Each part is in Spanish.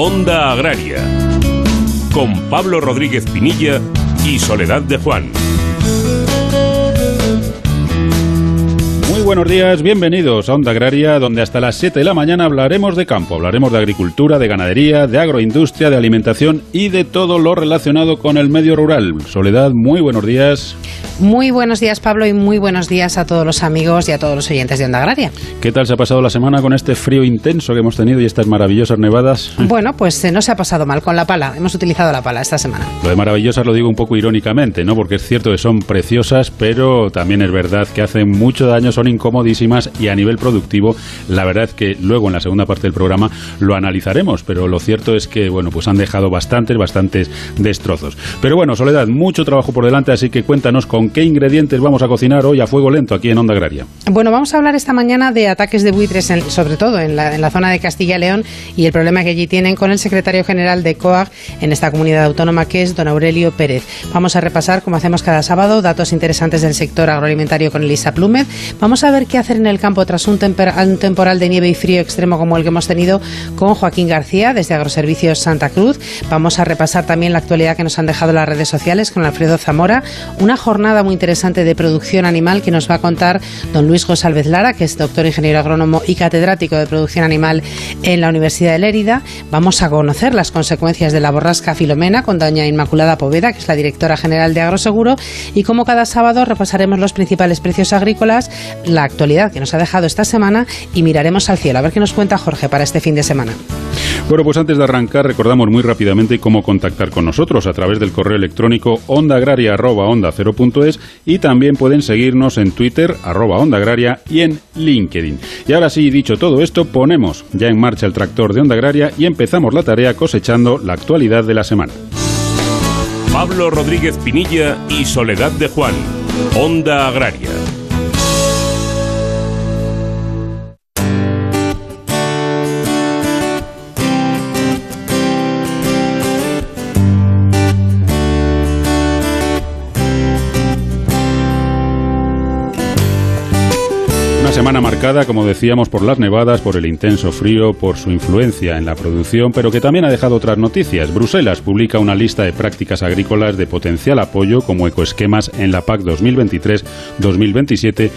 Onda Agraria, con Pablo Rodríguez Pinilla y Soledad de Juan. Muy buenos días, bienvenidos a Onda Agraria, donde hasta las 7 de la mañana hablaremos de campo, hablaremos de agricultura, de ganadería, de agroindustria, de alimentación y de todo lo relacionado con el medio rural. Soledad, muy buenos días. Muy buenos días, Pablo, y muy buenos días a todos los amigos y a todos los oyentes de Onda Agraria. ¿Qué tal se ha pasado la semana con este frío intenso que hemos tenido y estas maravillosas nevadas? Bueno, pues eh, no se ha pasado mal con la pala. Hemos utilizado la pala esta semana. Lo de maravillosas lo digo un poco irónicamente, ¿no? Porque es cierto que son preciosas, pero también es verdad que hacen mucho daño, son incomodísimas y a nivel productivo, la verdad es que luego en la segunda parte del programa lo analizaremos, pero lo cierto es que, bueno, pues han dejado bastantes, bastantes destrozos. Pero bueno, Soledad, mucho trabajo por delante, así que cuéntanos con qué ingredientes vamos a cocinar hoy a fuego lento aquí en Onda Agraria. Bueno, vamos a hablar esta mañana de ataques de buitres, sobre todo en la, zona de Castilla y León y el problema que allí tienen con el secretario general de COAG en esta comunidad autónoma, que es don Aurelio Pérez. Vamos a repasar, como hacemos cada sábado, datos interesantes del sector agroalimentario con Elisa Plúmez. Vamos a ver qué hacer en el campo tras un, un temporal de nieve y frío extremo como el que hemos tenido con Joaquín García desde Agroservicios Santa Cruz. Vamos a repasar también la actualidad que nos han dejado las redes sociales con Alfredo Zamora. Una jornada muy interesante de producción animal que nos va a contar don Luis González Lara, que es doctor ingeniero agrónomo y catedrático de producción animal en la Universidad de Lérida. Vamos a conocer las consecuencias de la borrasca Filomena con doña Inmaculada Poveda, que es la directora general de Agroseguro. Y como cada sábado repasaremos los principales precios agrícolas, la actualidad que nos ha dejado esta semana y miraremos al cielo. A ver qué nos cuenta Jorge para este fin de semana. Bueno, pues antes de arrancar recordamos muy rápidamente cómo contactar con nosotros a través del correo electrónico ondaagraria.onda0.es y también pueden seguirnos en Twitter, arroba y en LinkedIn. Y ahora sí, dicho todo esto, ponemos ya en marcha el tractor de Onda Agraria y empezamos la tarea cosechando la actualidad de la semana. Pablo Rodríguez Pinilla y Soledad de Juan, Onda Agraria. Semana marcada, como decíamos, por las nevadas, por el intenso frío, por su influencia en la producción, pero que también ha dejado otras noticias. Bruselas publica una lista de prácticas agrícolas de potencial apoyo como ecoesquemas en la PAC 2023-2027,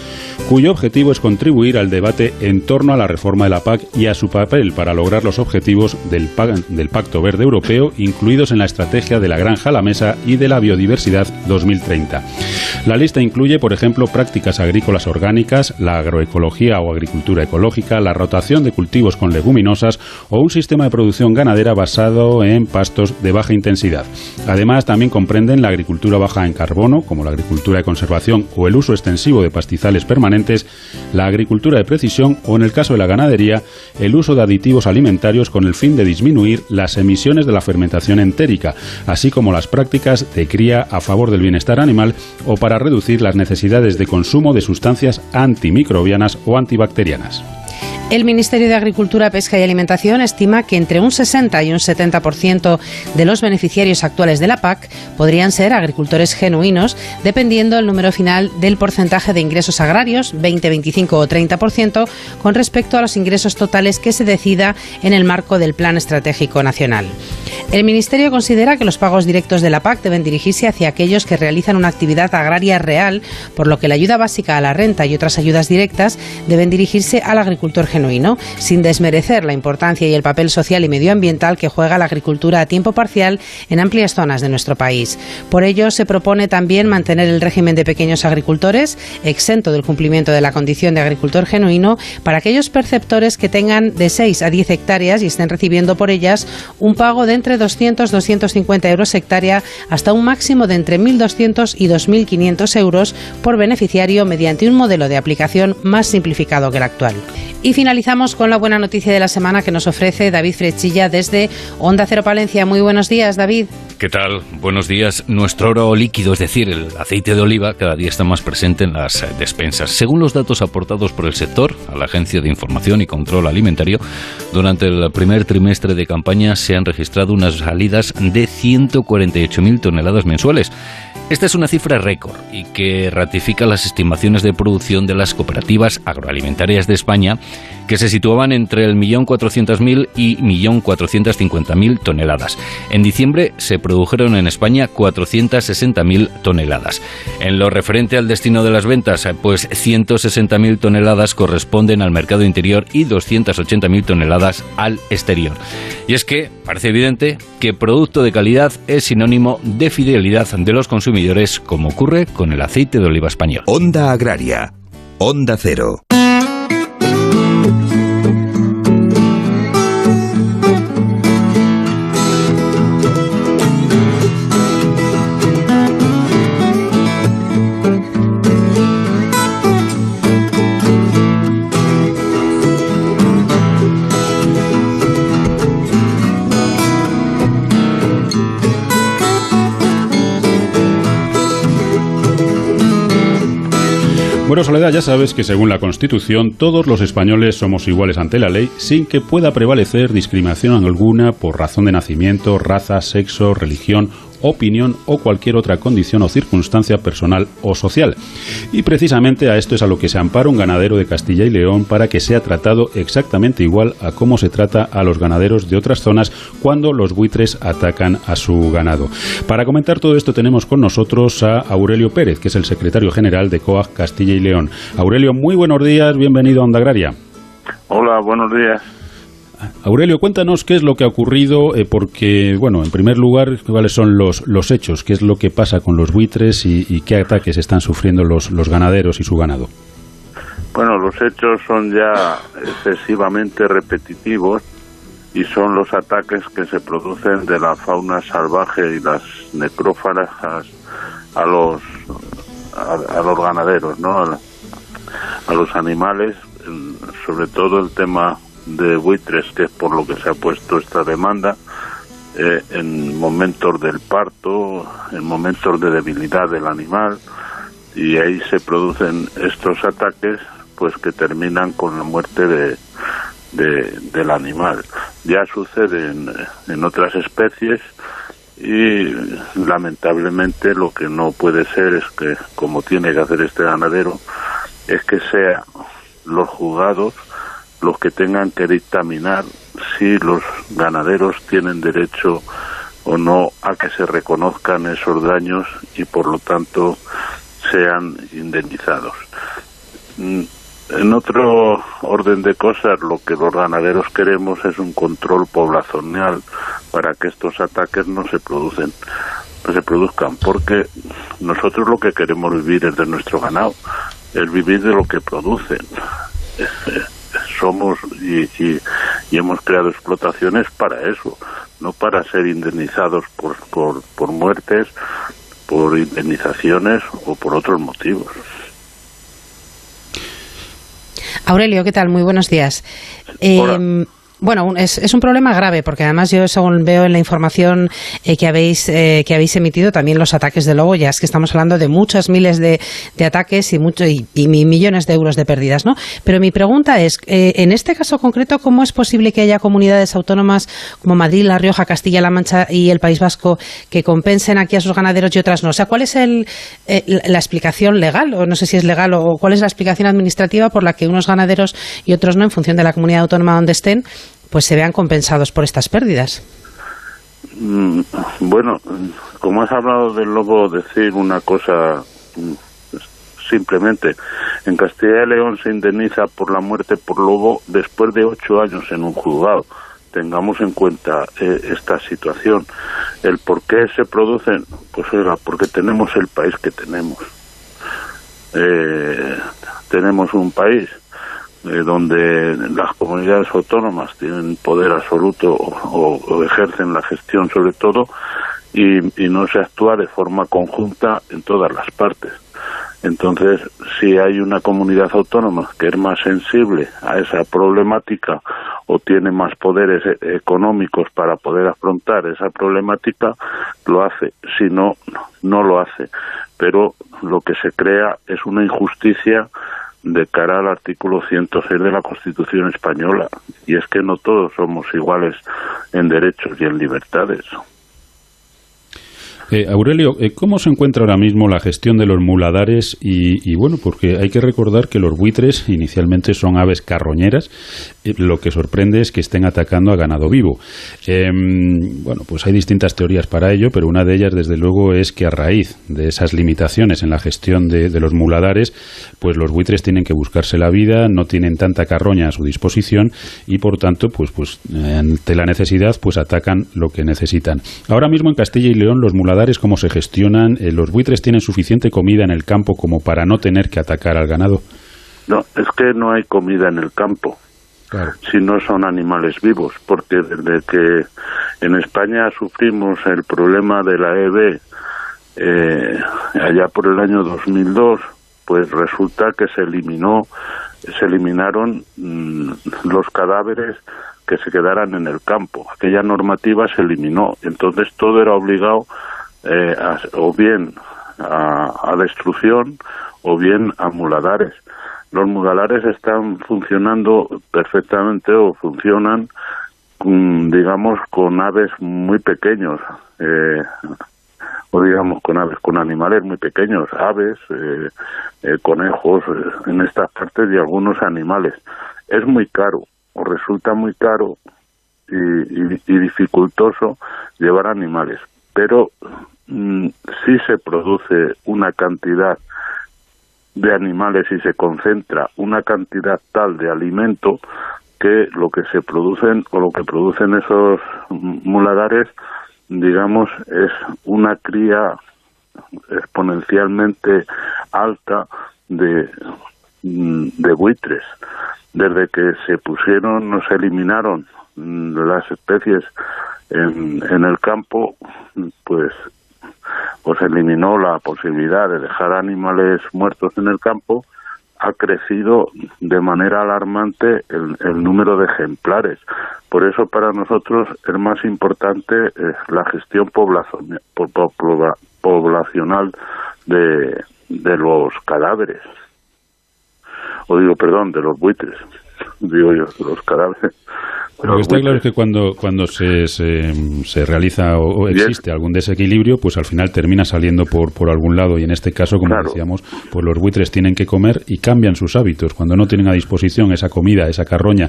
cuyo objetivo es contribuir al debate en torno a la reforma de la PAC y a su papel para lograr los objetivos del, del Pacto Verde Europeo, incluidos en la estrategia de la granja a la mesa y de la biodiversidad 2030. La lista incluye, por ejemplo, prácticas agrícolas orgánicas, la agroecología, ecología o agricultura ecológica, la rotación de cultivos con leguminosas o un sistema de producción ganadera basado en pastos de baja intensidad. Además, también comprenden la agricultura baja en carbono, como la agricultura de conservación o el uso extensivo de pastizales permanentes, la agricultura de precisión o, en el caso de la ganadería, el uso de aditivos alimentarios con el fin de disminuir las emisiones de la fermentación entérica, así como las prácticas de cría a favor del bienestar animal o para reducir las necesidades de consumo de sustancias antimicrobianas o antibacterianas. El Ministerio de Agricultura, Pesca y Alimentación estima que entre un 60 y un 70% de los beneficiarios actuales de la PAC podrían ser agricultores genuinos, dependiendo del número final del porcentaje de ingresos agrarios, 20, 25 o 30%, con respecto a los ingresos totales que se decida en el marco del Plan Estratégico Nacional. El Ministerio considera que los pagos directos de la PAC deben dirigirse hacia aquellos que realizan una actividad agraria real, por lo que la ayuda básica a la renta y otras ayudas directas deben dirigirse al agricultor genuino sin desmerecer la importancia y el papel social y medioambiental que juega la agricultura a tiempo parcial en amplias zonas de nuestro país. Por ello, se propone también mantener el régimen de pequeños agricultores, exento del cumplimiento de la condición de agricultor genuino, para aquellos perceptores que tengan de 6 a 10 hectáreas y estén recibiendo por ellas un pago de entre 200 y 250 euros hectárea hasta un máximo de entre 1.200 y 2.500 euros por beneficiario mediante un modelo de aplicación más simplificado que el actual. Y finalizamos con la buena noticia de la semana que nos ofrece David Frechilla desde Onda Cero Palencia. Muy buenos días, David. ¿Qué tal? Buenos días. Nuestro oro líquido, es decir, el aceite de oliva, cada día está más presente en las despensas. Según los datos aportados por el sector a la Agencia de Información y Control Alimentario, durante el primer trimestre de campaña se han registrado unas salidas de 148.000 toneladas mensuales. Esta es una cifra récord y que ratifica las estimaciones de producción de las cooperativas agroalimentarias de España que se situaban entre el 1.400.000 y 1.450.000 toneladas. En diciembre se produjeron en España 460.000 toneladas. En lo referente al destino de las ventas, pues 160.000 toneladas corresponden al mercado interior y 280.000 toneladas al exterior. Y es que parece evidente que producto de calidad es sinónimo de fidelidad de los consumidores, como ocurre con el aceite de oliva español. Onda Agraria. Onda Cero. Bueno, Soledad, ya sabes que según la Constitución todos los españoles somos iguales ante la ley sin que pueda prevalecer discriminación alguna por razón de nacimiento, raza, sexo, religión opinión o cualquier otra condición o circunstancia personal o social. Y precisamente a esto es a lo que se ampara un ganadero de Castilla y León para que sea tratado exactamente igual a cómo se trata a los ganaderos de otras zonas cuando los buitres atacan a su ganado. Para comentar todo esto tenemos con nosotros a Aurelio Pérez, que es el secretario general de COAG Castilla y León. Aurelio, muy buenos días, bienvenido a Onda Agraria. Hola, buenos días. Aurelio, cuéntanos qué es lo que ha ocurrido, eh, porque, bueno, en primer lugar, cuáles son los, los hechos, qué es lo que pasa con los buitres y, qué ataques están sufriendo los, los ganaderos y su ganado. Bueno, los hechos son ya excesivamente repetitivos y son los ataques que se producen de la fauna salvaje y las necrófagas a, los a, los ganaderos, ¿no? a los animales, sobre todo el tema de buitres, que es por lo que se ha puesto esta demanda, eh, en momentos del parto, en momentos de debilidad del animal, y ahí se producen estos ataques, pues que terminan con la muerte de, del animal. Ya sucede en, en otras especies y lamentablemente lo que no puede ser es que, como tiene que hacer este ganadero, es que sea los juzgados los que tengan que dictaminar si los ganaderos tienen derecho o no a que se reconozcan esos daños y por lo tanto sean indemnizados. Mm, en otro orden de cosas, lo que los ganaderos queremos es un control poblacional para que estos ataques no se producen, no se produzcan, porque nosotros lo que queremos vivir es de nuestro ganado, es vivir de lo que producen somos y, hemos creado explotaciones para eso, no para ser indemnizados por, por, por muertes, por indemnizaciones o por otros motivos. Aurelio, ¿qué tal? Muy buenos días. Eh, bueno, es, es, un problema grave porque además yo según veo en la información eh, que habéis eh, que habéis emitido también los ataques de lobo ya es que estamos hablando de muchos miles de, de ataques y mucho y, millones de euros de pérdidas, ¿no? Pero mi pregunta es eh, en este caso concreto cómo es posible que haya comunidades autónomas como Madrid, La Rioja, Castilla-La Mancha y el País Vasco que compensen aquí a sus ganaderos y otras no. O sea, ¿cuál es el, la explicación legal o no sé si es legal o cuál es la explicación administrativa por la que unos ganaderos y otros no en función de la comunidad autónoma donde estén pues se vean compensados por estas pérdidas. Mm, bueno, como has hablado del lobo, decir una cosa mm, simplemente, en Castilla y León se indemniza por la muerte por lobo después de ocho años en un juzgado. Tengamos en cuenta eh, esta situación. El por qué se producen, pues oiga, porque tenemos el país que tenemos. Eh, tenemos un país eh, donde las comunidades autónomas tienen poder absoluto o, ejercen la gestión sobre todo y, no se actúa de forma conjunta en todas las partes. Entonces, si hay una comunidad autónoma que es más sensible a esa problemática o tiene más poderes e, económicos para poder afrontar esa problemática, lo hace. Si no, no lo hace. Pero lo que se crea es una injusticia de cara al artículo 106 de la Constitución española. Y es que no todos somos iguales en derechos y en libertades. Eh, Aurelio, eh, ¿cómo se encuentra ahora mismo la gestión de los muladares? Y, bueno, porque hay que recordar que los buitres inicialmente son aves carroñeras, lo que sorprende es que estén atacando a ganado vivo. Em, bueno, pues hay distintas teorías para ello, pero una de ellas, desde luego, es que a raíz de esas limitaciones en la gestión de, los muladares, pues los buitres tienen que buscarse la vida, no tienen tanta carroña a su disposición y, por tanto, pues, pues ante la necesidad, pues atacan lo que necesitan. Ahora mismo en Castilla y León los muladares cómo se gestionan, eh, los buitres tienen suficiente comida en el campo como para no tener que atacar al ganado. No, es que no hay comida en el campo. Si no son animales vivos, porque desde que en España sufrimos el problema de la EB eh, allá por el año 2002, pues resulta que se eliminó, se eliminaron mm, los cadáveres que se quedaran en el campo. Aquella normativa se eliminó. Entonces todo era obligado eh, o bien a, destrucción o bien a muladares. Los muladares están funcionando perfectamente o funcionan, digamos, con aves muy pequeños. Eh, o digamos con aves, con animales muy pequeños, aves, eh, conejos, en estas partes y algunos animales. Es muy caro, o resulta muy caro y, dificultoso llevar animales, pero mm, si se produce una cantidad de animales y se concentra una cantidad tal de alimento que lo que se producen o lo que producen esos muladares digamos es una cría exponencialmente alta de, de buitres. Desde que se pusieron, no se eliminaron las especies en, en el campo, pues pues eliminó la posibilidad de dejar animales muertos en el campo, ha crecido de manera alarmante el, número de ejemplares. Por eso para nosotros el más importante es la gestión poblacional de, de los cadáveres o digo, perdón, de los buitres, digo yo, los cadáveres. Lo que está claro es que cuando, cuando se, se, realiza o, existe algún desequilibrio, pues al final termina saliendo por, por algún lado. Y en este caso, como decíamos, pues los buitres tienen que comer y cambian sus hábitos. Cuando no tienen a disposición esa comida, esa carroña,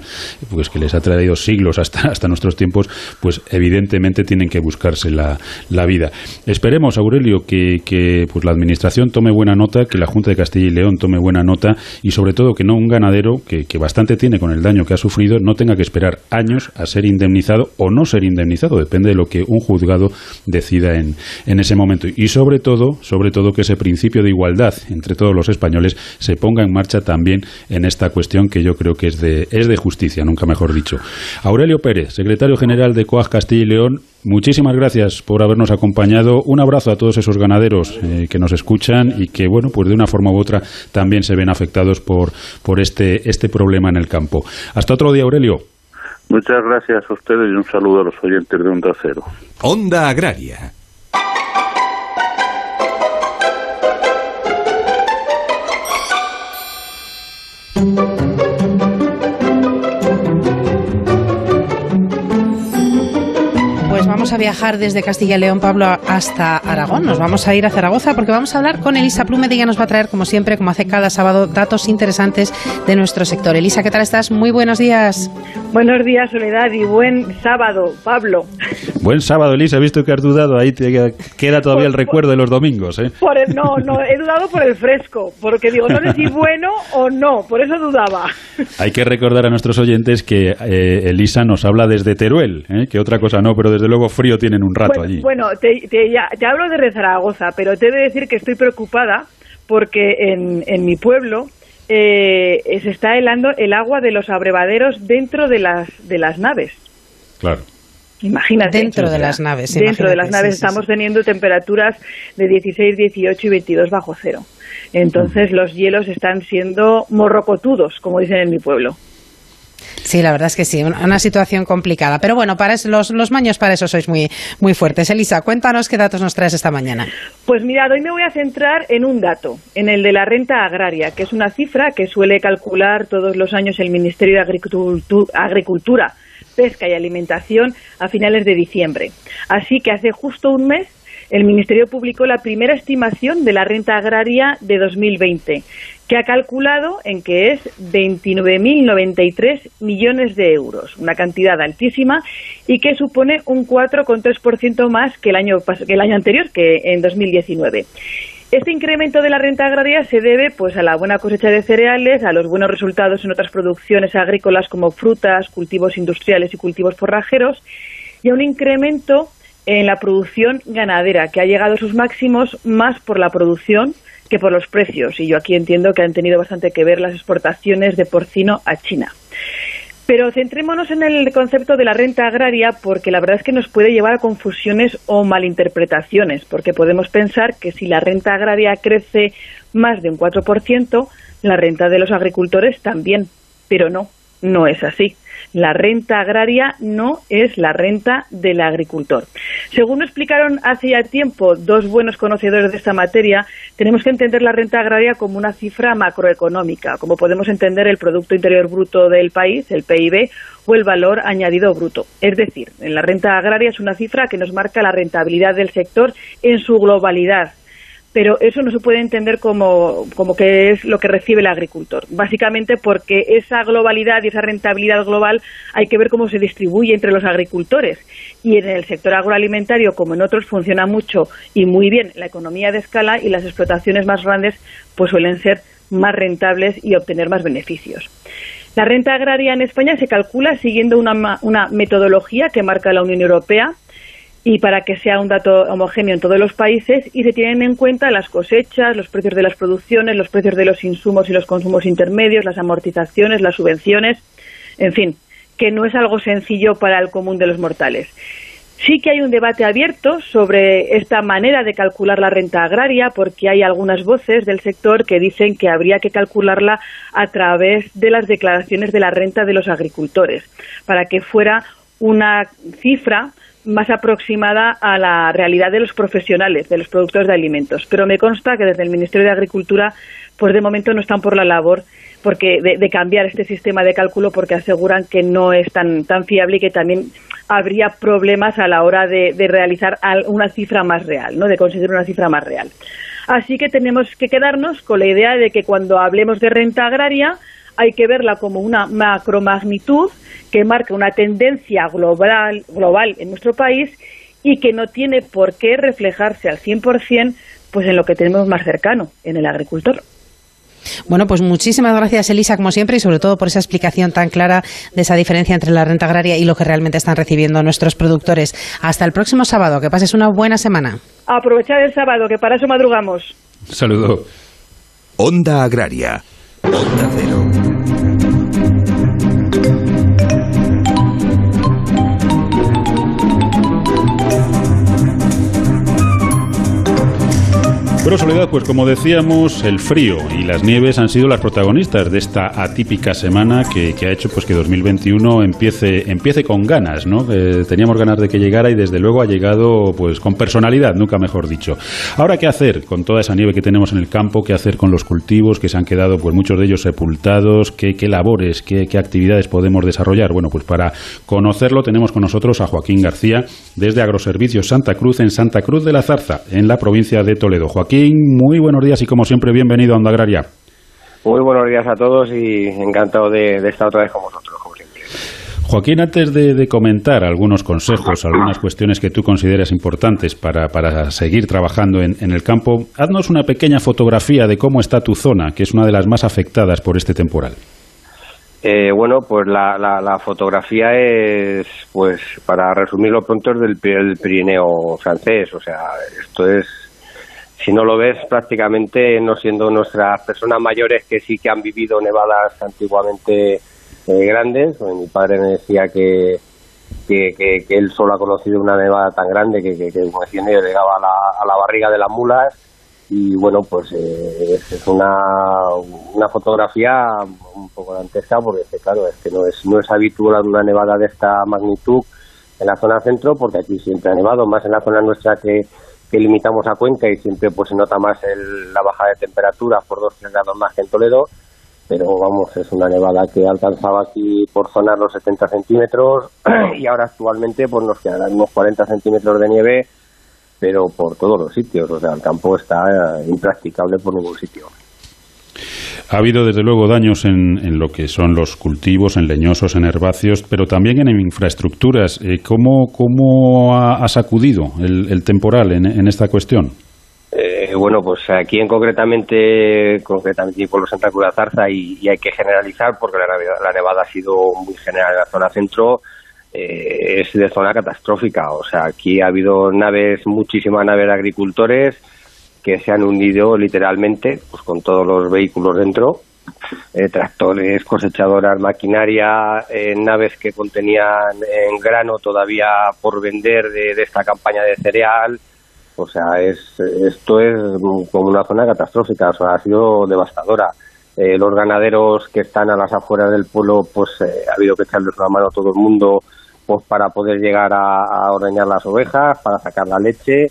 pues que les ha traído siglos hasta, hasta nuestros tiempos, pues evidentemente tienen que buscarse la, la vida. Esperemos, Aurelio, que, que pues la Administración tome buena nota, que la Junta de Castilla y León tome buena nota y sobre todo que no un ganadero, que, que bastante tiene con el daño que ha sufrido, no tenga que esperar años a ser indemnizado o no ser indemnizado, depende de lo que un juzgado decida en, en ese momento. Y sobre todo, sobre todo que ese principio de igualdad entre todos los españoles se ponga en marcha también en esta cuestión que yo creo que es de, es de justicia, nunca mejor dicho. Aurelio Pérez, secretario general de COAG Castilla y León, muchísimas gracias por habernos acompañado. Un abrazo a todos esos ganaderos eh, que nos escuchan y que, bueno, pues de una forma u otra también se ven afectados por, por este, este problema en el campo. Hasta otro día, Aurelio. Muchas gracias a ustedes y un saludo a los oyentes de Onda Cero. Onda Agraria vamos a viajar desde Castilla y León, Pablo, hasta Aragón. Nos vamos a ir a Zaragoza porque vamos a hablar con Elisa Plumed y ella nos va a traer, como siempre, como hace cada sábado, datos interesantes de nuestro sector. Elisa, ¿qué tal estás? Muy buenos días. Buenos días, Soledad, y buen sábado, Pablo. Buen sábado, Elisa. He visto que has dudado. Ahí te queda todavía el recuerdo de los domingos, ¿eh? Por el, no, no, he dudado por el fresco, porque digo, no sé si bueno o no, por eso dudaba. Hay que recordar a nuestros oyentes que eh, Elisa nos habla desde Teruel, ¿eh? que otra cosa no, pero desde luego frío tienen un rato allí. Bueno, te, te, hablo de Zaragoza, pero te he de decir que estoy preocupada porque en, en mi pueblo eh, se está helando el agua de los abrevaderos dentro de las, de las naves. Claro. Imagínate. Dentro de las naves. Dentro de las naves estamos teniendo temperaturas de 16, 18 y 22 bajo cero. Entonces los hielos están siendo morrocotudos, como dicen en mi pueblo. Sí, la verdad es que sí, una, situación complicada. Pero bueno, para los, los maños para eso sois muy, muy fuertes. Elisa, cuéntanos qué datos nos traes esta mañana. Pues mirad, hoy me voy a centrar en un dato, en el de la renta agraria, que es una cifra que suele calcular todos los años el Ministerio de Agricultura, Pesca y Alimentación a finales de diciembre. Así que hace justo un mes el Ministerio publicó la primera estimación de la renta agraria de 2020, que ha calculado en que es 29.093 millones de euros, una cantidad altísima y que supone un 4,3% más que el año que el año anterior, que en 2019. Este incremento de la renta agraria se debe pues a la buena cosecha de cereales, a los buenos resultados en otras producciones agrícolas como frutas, cultivos industriales y cultivos forrajeros y a un incremento en la producción ganadera que ha llegado a sus máximos más por la producción que por los precios y yo aquí entiendo que han tenido bastante que ver las exportaciones de porcino a China. Pero centrémonos en el concepto de la renta agraria porque la verdad es que nos puede llevar a confusiones o malinterpretaciones, porque podemos pensar que si la renta agraria crece más de un 4%, la renta de los agricultores también, pero no, no es así. La renta agraria no es la renta del agricultor. Según explicaron hace ya tiempo dos buenos conocedores de esta materia, tenemos que entender la renta agraria como una cifra macroeconómica, como podemos entender el Producto Interior Bruto del país, el PIB, o el valor añadido bruto. Es decir, en la renta agraria es una cifra que nos marca la rentabilidad del sector en su globalidad, pero eso no se puede entender como, como que es lo que recibe el agricultor. Básicamente porque esa globalidad y esa rentabilidad global hay que ver cómo se distribuye entre los agricultores. Y en el sector agroalimentario, como en otros, funciona mucho y muy bien la economía de escala y las explotaciones más grandes pues suelen ser más rentables y obtener más beneficios. La renta agraria en España se calcula siguiendo una, una metodología que marca la Unión Europea y para que sea un dato homogéneo en todos los países y se tienen en cuenta las cosechas, los precios de las producciones, los precios de los insumos y los consumos intermedios, las amortizaciones, las subvenciones, en fin, que no es algo sencillo para el común de los mortales. Sí que hay un debate abierto sobre esta manera de calcular la renta agraria, porque hay algunas voces del sector que dicen que habría que calcularla a través de las declaraciones de la renta de los agricultores, para que fuera una cifra más aproximada a la realidad de los profesionales, de los productores de alimentos. Pero me consta que desde el Ministerio de Agricultura, pues de momento no están por la labor porque de, cambiar este sistema de cálculo porque aseguran que no es tan, tan fiable y que también habría problemas a la hora de, de realizar una cifra más real, ¿no? de conseguir una cifra más real. Así que tenemos que quedarnos con la idea de que cuando hablemos de renta agraria hay que verla como una macromagnitud que marca una tendencia global, global en nuestro país y que no tiene por qué reflejarse al 100% pues en lo que tenemos más cercano, en el agricultor. Bueno, pues muchísimas gracias, Elisa, como siempre, y sobre todo por esa explicación tan clara de esa diferencia entre la renta agraria y lo que realmente están recibiendo nuestros productores. Hasta el próximo sábado. Que pases una buena semana. Aprovechar el sábado, que para eso madrugamos. Saludo. Onda Agraria. Onda Cero. Bueno, Soledad, pues como decíamos, el frío y las nieves han sido las protagonistas de esta atípica semana que, ha hecho pues que 2021 empiece, empiece con ganas, ¿no? teníamos ganas de que llegara y desde luego ha llegado pues con personalidad, nunca mejor dicho. Ahora, ¿qué hacer con toda esa nieve que tenemos en el campo? ¿Qué hacer con los cultivos que se han quedado, pues muchos de ellos sepultados? ¿Qué, qué labores, qué, qué actividades podemos desarrollar? Bueno, pues para conocerlo tenemos con nosotros a Joaquín García desde Agroservicios Santa Cruz en Santa Cruz de la Zarza, en la provincia de Toledo. Joaquín, muy buenos días y como siempre bienvenido a Onda Agraria. Muy buenos días a todos y encantado de, estar otra vez con vosotros, como siempre. Joaquín, antes de, comentar algunos consejos, algunas cuestiones que tú consideras importantes para, seguir trabajando en, el campo, haznos una pequeña fotografía de cómo está tu zona, que es una de las más afectadas por este temporal. Eh, bueno, pues la, la, fotografía es, pues para resumirlo pronto, es del, del Pirineo francés. O sea, esto es si no lo ves prácticamente no siendo nuestras personas mayores que sí que han vivido nevadas antiguamente eh, grandes. Pues mi padre me decía que, que, él solo ha conocido una nevada tan grande que, que, como decía, llegaba a la, a la barriga de las mulas y bueno, pues eh, es una, una fotografía un poco dantesca porque claro, es que no es, no es habitual una nevada de esta magnitud en la zona centro porque aquí siempre ha nevado, más en la zona nuestra que que limitamos a Cuenca y siempre pues se nota más la baja de temperatura por 2-3 grados más que en Toledo, pero vamos, es una nevada que alcanzaba aquí por zonas los 70 centímetros y ahora actualmente pues nos quedarán unos 40 centímetros de nieve pero por todos los sitios. O sea, el campo está eh, impracticable por ningún sitio. Ha habido desde luego daños en, lo que son los cultivos, en leñosos, en herbáceos, pero también en infraestructuras. Eh, ¿Cómo, cómo ha, sacudido el, temporal en, esta cuestión? Eh, bueno, pues aquí en concretamente, concretamente por los Santa Cruz de Zarza, y, hay que generalizar porque la, nevada ha sido muy general en la zona centro, eh, es de zona catastrófica. O sea, aquí ha habido naves, muchísimas naves de agricultores, que se han hundido literalmente, pues con todos los vehículos dentro, eh, tractores, cosechadoras, maquinaria, eh, naves que contenían en grano todavía por vender de, esta campaña de cereal. O sea, es, esto es como una zona catastrófica, o sea, ha sido devastadora. Eh, los ganaderos que están a las afueras del pueblo, pues ha habido que echarles una mano a todo el mundo pues para poder llegar a, a ordeñar las ovejas, para sacar la leche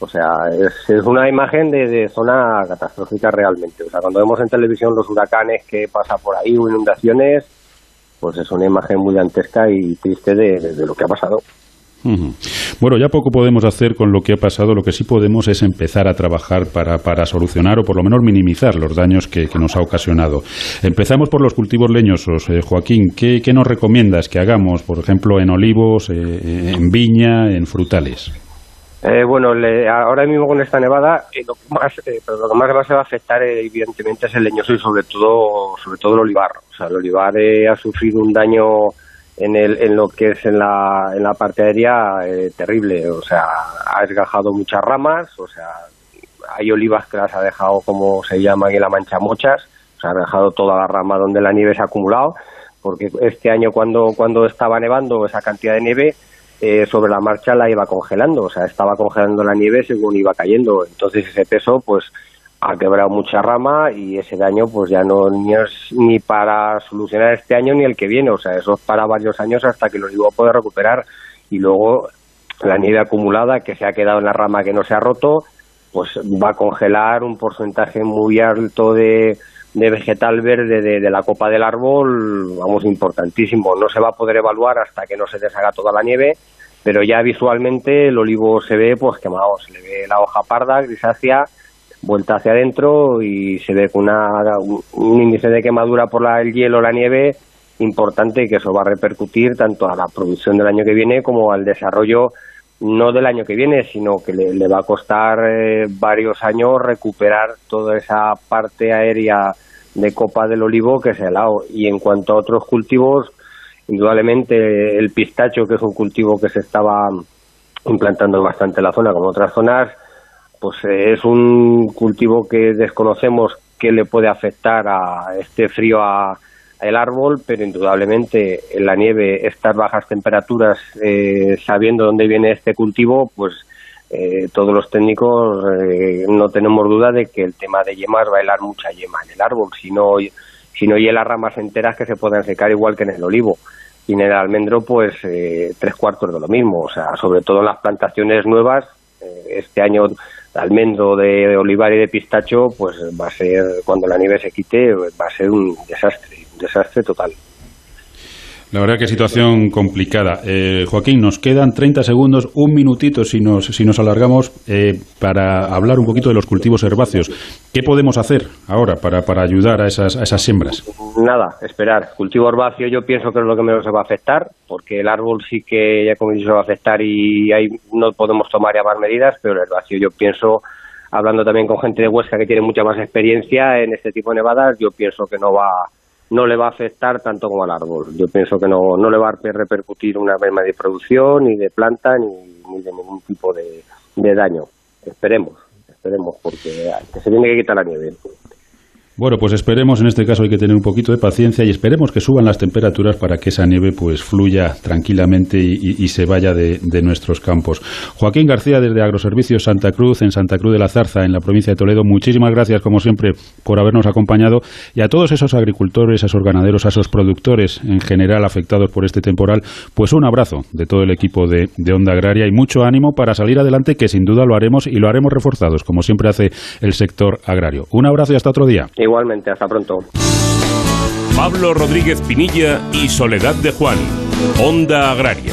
o sea, es, una imagen de, zona catastrófica realmente. O sea, cuando vemos en televisión los huracanes que pasa por ahí o inundaciones, pues es una imagen muy dantesca y triste de, lo que ha pasado. Bueno, ya poco podemos hacer con lo que ha pasado. Lo que sí podemos es empezar a trabajar para, para solucionar o por lo menos minimizar los daños que, nos ha ocasionado. Empezamos por los cultivos leñosos. Eh, Joaquín, ¿qué, nos recomiendas que hagamos, por ejemplo, en olivos, eh, en viña, en frutales? Eh, bueno, ahora mismo con esta nevada, eh, lo, que más, eh, lo que más va a afectar, evidentemente, es el leñoso y sobre todo, sobre todo el olivar. O sea, el olivar ha sufrido un daño en, el, en lo que es en la, en la parte aérea terrible. O sea, ha desgajado muchas ramas, o sea, hay olivas que las ha dejado, como se llama en la mancha mochas, o sea, ha dejado toda la rama donde la nieve se ha acumulado, porque este año cuando, cuando estaba nevando esa cantidad de nieve, eh, sobre la marcha la iba congelando, o sea, estaba congelando la nieve según iba cayendo. Entonces ese peso, pues, ha quebrado mucha rama y ese daño, pues, ya no ni es ni para solucionar este año ni el que viene. O sea, eso es para varios años hasta que lo iba a poder recuperar. Y luego la nieve acumulada que se ha quedado en la rama que no se ha roto, pues va a congelar un porcentaje muy alto de, de vegetal verde de, la copa del árbol, vamos, importantísimo. No se va a poder evaluar hasta que no se deshaga toda la nieve, pero ya visualmente el olivo se ve pues quemado, se le ve la hoja parda, grisácea, vuelta hacia adentro y se ve una, un índice de quemadura por la, el hielo, la nieve, importante que eso va a repercutir tanto a la producción del año que viene como al desarrollo no del año que viene, sino que le, va a costar eh, varios años recuperar toda esa parte aérea de copa del olivo que se ha helado. Y en cuanto a otros cultivos, indudablemente el pistacho, que es un cultivo que se estaba implantando bastante en la zona, como otras zonas, pues eh, es un cultivo que desconocemos que le puede afectar a este frío a el árbol, pero indudablemente en la nieve, estas bajas temperaturas, eh, sabiendo dónde viene este cultivo, pues eh, todos los técnicos eh, no tenemos duda de que el tema de yemas va a mucha yema en el árbol, si no, si no hiela ramas enteras que se puedan secar igual que en el olivo. Y en el almendro, pues tres cuartos de lo mismo, o sea, sobre todo en las plantaciones nuevas, este año almendro, de olivar y de pistacho, pues va a ser, cuando la nieve se quite, va a ser un desastre desastre total. La verdad que situación complicada. Eh, Joaquín, nos quedan 30 segundos, un minutito si nos, si nos alargamos, eh, para hablar un poquito de los cultivos herbáceos. ¿Qué podemos hacer ahora para, para ayudar a esas, a esas siembras? Nada, esperar. Cultivo herbáceo yo pienso que es lo que menos se va a afectar, porque el árbol sí que ya como se va a afectar y ahí no podemos tomar ya más medidas, pero el herbáceo yo pienso hablando también con gente de Huesca que tiene mucha más experiencia en este tipo de nevadas, yo pienso que no va no le va a afectar tanto como al árbol. Yo pienso que no, no le va a repercutir una merma de producción, ni de planta, ni, de ningún tipo de, de daño. Esperemos, esperemos, porque se tiene que quitar la nieve. Bueno, pues esperemos, en este caso hay que tener un poquito de paciencia y esperemos que suban las temperaturas para que esa nieve pues fluya tranquilamente y, se vaya de, nuestros campos. Joaquín García desde Agroservicios Santa Cruz, en Santa Cruz de la Zarza, en la provincia de Toledo, muchísimas gracias como siempre por habernos acompañado y a todos esos agricultores, a esos ganaderos, a esos productores en general afectados por este temporal, pues un abrazo de todo el equipo de, de Onda Agraria y mucho ánimo para salir adelante que sin duda lo haremos y lo haremos reforzados como siempre hace el sector agrario. Un abrazo y hasta otro día. Igualmente, hasta pronto. Pablo Rodríguez Pinilla y Soledad de Juan, Onda Agraria.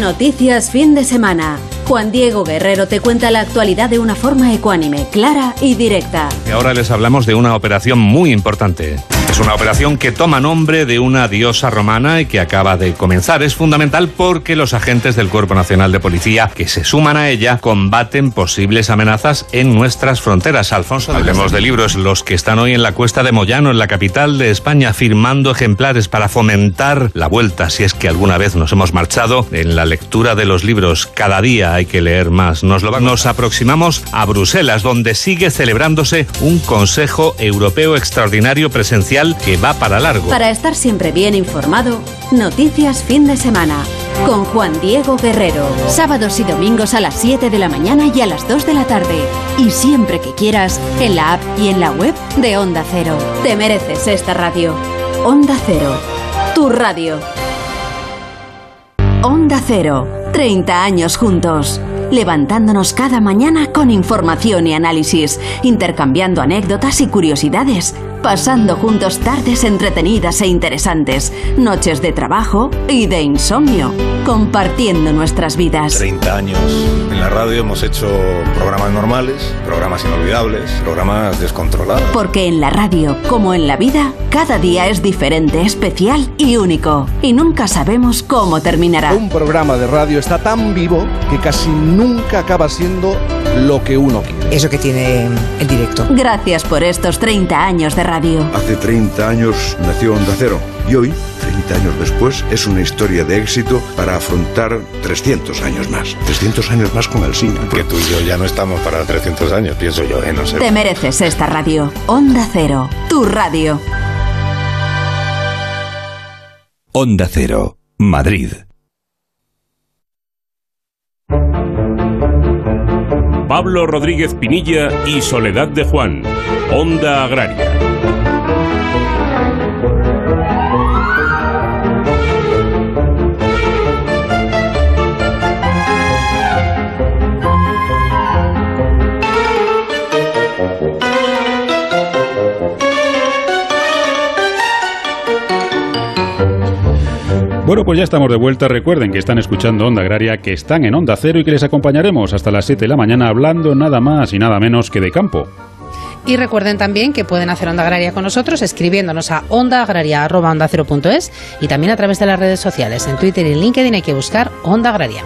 Noticias fin de semana. Juan Diego Guerrero te cuenta la actualidad de una forma ecuánime, clara y directa. Y ahora les hablamos de una operación muy importante. Es una operación que toma nombre de una diosa romana y que acaba de comenzar. Es fundamental porque los agentes del Cuerpo Nacional de Policía que se suman a ella combaten posibles amenazas en nuestras fronteras. Alfonso, hablemos de libros. Los que están hoy en la cuesta de Moyano, en la capital de España, firmando ejemplares para fomentar la vuelta, si es que alguna vez nos hemos marchado, en la lectura de los libros. Cada día hay que leer más. Nos, lo nos aproximamos a Bruselas, donde sigue celebrándose un Consejo Europeo Extraordinario Presencial que va para largo. Para estar siempre bien informado, Noticias Fin de Semana con Juan Diego Guerrero. Sábados y domingos a las 7 de la mañana y a las 2 de la tarde. Y siempre que quieras, en la app y en la web de Onda Cero. Te mereces esta radio. Onda Cero, tu radio. Onda Cero, 30 años juntos levantándonos cada mañana con información y análisis, intercambiando anécdotas y curiosidades, pasando juntos tardes entretenidas e interesantes, noches de trabajo y de insomnio, compartiendo nuestras vidas. 30 años. En la radio hemos hecho programas normales, programas inolvidables, programas descontrolados. Porque en la radio, como en la vida, cada día es diferente, especial y único. Y nunca sabemos cómo terminará. Un programa de radio está tan vivo que casi nunca acaba siendo lo que uno quiere. Eso que tiene el directo. Gracias por estos 30 años de radio. Hace 30 años nació Onda Cero y hoy, 30 años después, es una historia de éxito para afrontar 300 años más. 300 años más con el cine. Que tú y yo ya no estamos para 300 años, pienso yo, ¿eh? No sé. Te mereces esta radio. Onda Cero, tu radio. Onda Cero, Madrid. Pablo Rodríguez Pinilla y Soledad de Juan, Onda Agraria. Bueno, pues ya estamos de vuelta. Recuerden que están escuchando Onda Agraria, que están en Onda Cero y que les acompañaremos hasta las 7 de la mañana hablando nada más y nada menos que de campo. Y recuerden también que pueden hacer Onda Agraria con nosotros escribiéndonos a ondaagraria.onda0.es y también a través de las redes sociales. En Twitter y en LinkedIn hay que buscar Onda Agraria.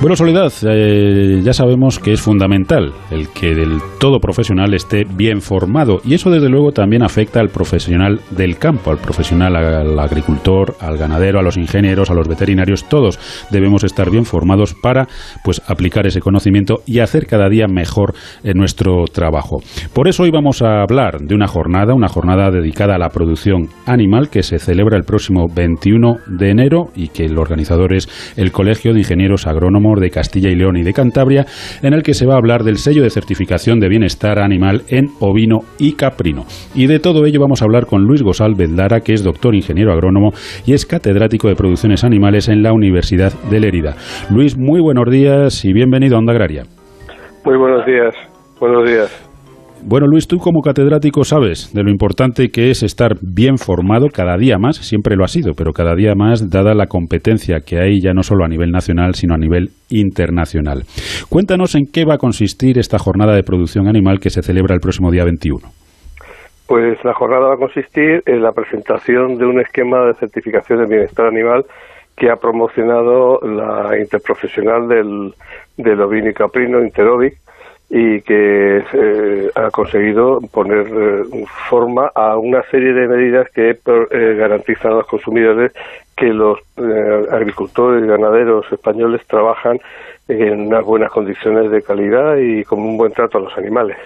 Bueno, Soledad, eh, ya sabemos que es fundamental el que del todo profesional esté bien formado y eso desde luego también afecta al profesional del campo, al profesional, al agricultor, al ganadero, a los ingenieros, a los veterinarios, todos debemos estar bien formados para pues aplicar ese conocimiento y hacer cada día mejor en nuestro trabajo. Por eso hoy vamos a hablar de una jornada, una jornada dedicada a la producción animal que se celebra el próximo 21 de enero y que el organizador es el Colegio de Ingenieros Agrónomos de Castilla y León y de Cantabria, en el que se va a hablar del sello de certificación de bienestar animal en ovino y caprino. Y de todo ello vamos a hablar con Luis Gosalvez Lara, que es doctor ingeniero agrónomo y es catedrático de producciones animales en la Universidad de Lérida. Luis, muy buenos días y bienvenido a Onda Agraria. Muy buenos días. Buenos días. Bueno, Luis, tú como catedrático sabes de lo importante que es estar bien formado cada día más, siempre lo ha sido, pero cada día más dada la competencia que hay ya no solo a nivel nacional, sino a nivel internacional. Cuéntanos en qué va a consistir esta jornada de producción animal que se celebra el próximo día 21. Pues la jornada va a consistir en la presentación de un esquema de certificación de bienestar animal que ha promocionado la interprofesional del, del ovino y caprino, Interovic, y que eh, ha conseguido poner eh, forma a una serie de medidas que eh, garantizan a los consumidores que los agricultores y ganaderos españoles trabajan en unas buenas condiciones de calidad y con un buen trato a los animales.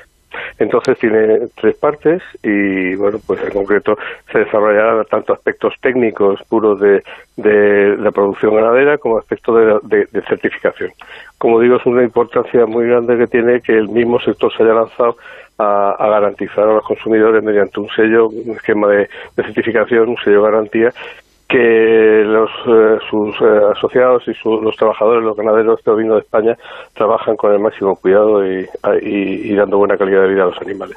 Entonces tiene tres partes y, bueno, pues en concreto se desarrollarán tanto aspectos técnicos puros de, de la producción ganadera como aspectos de, de, certificación. Como digo, es una importancia muy grande que tiene que el mismo sector se haya lanzado a, garantizar a los consumidores mediante un sello, un esquema de, certificación, un sello de garantía que los, eh, sus eh, asociados y los trabajadores, los ganaderos de ovino de España trabajan con el máximo cuidado y, dando buena calidad de vida a los animales.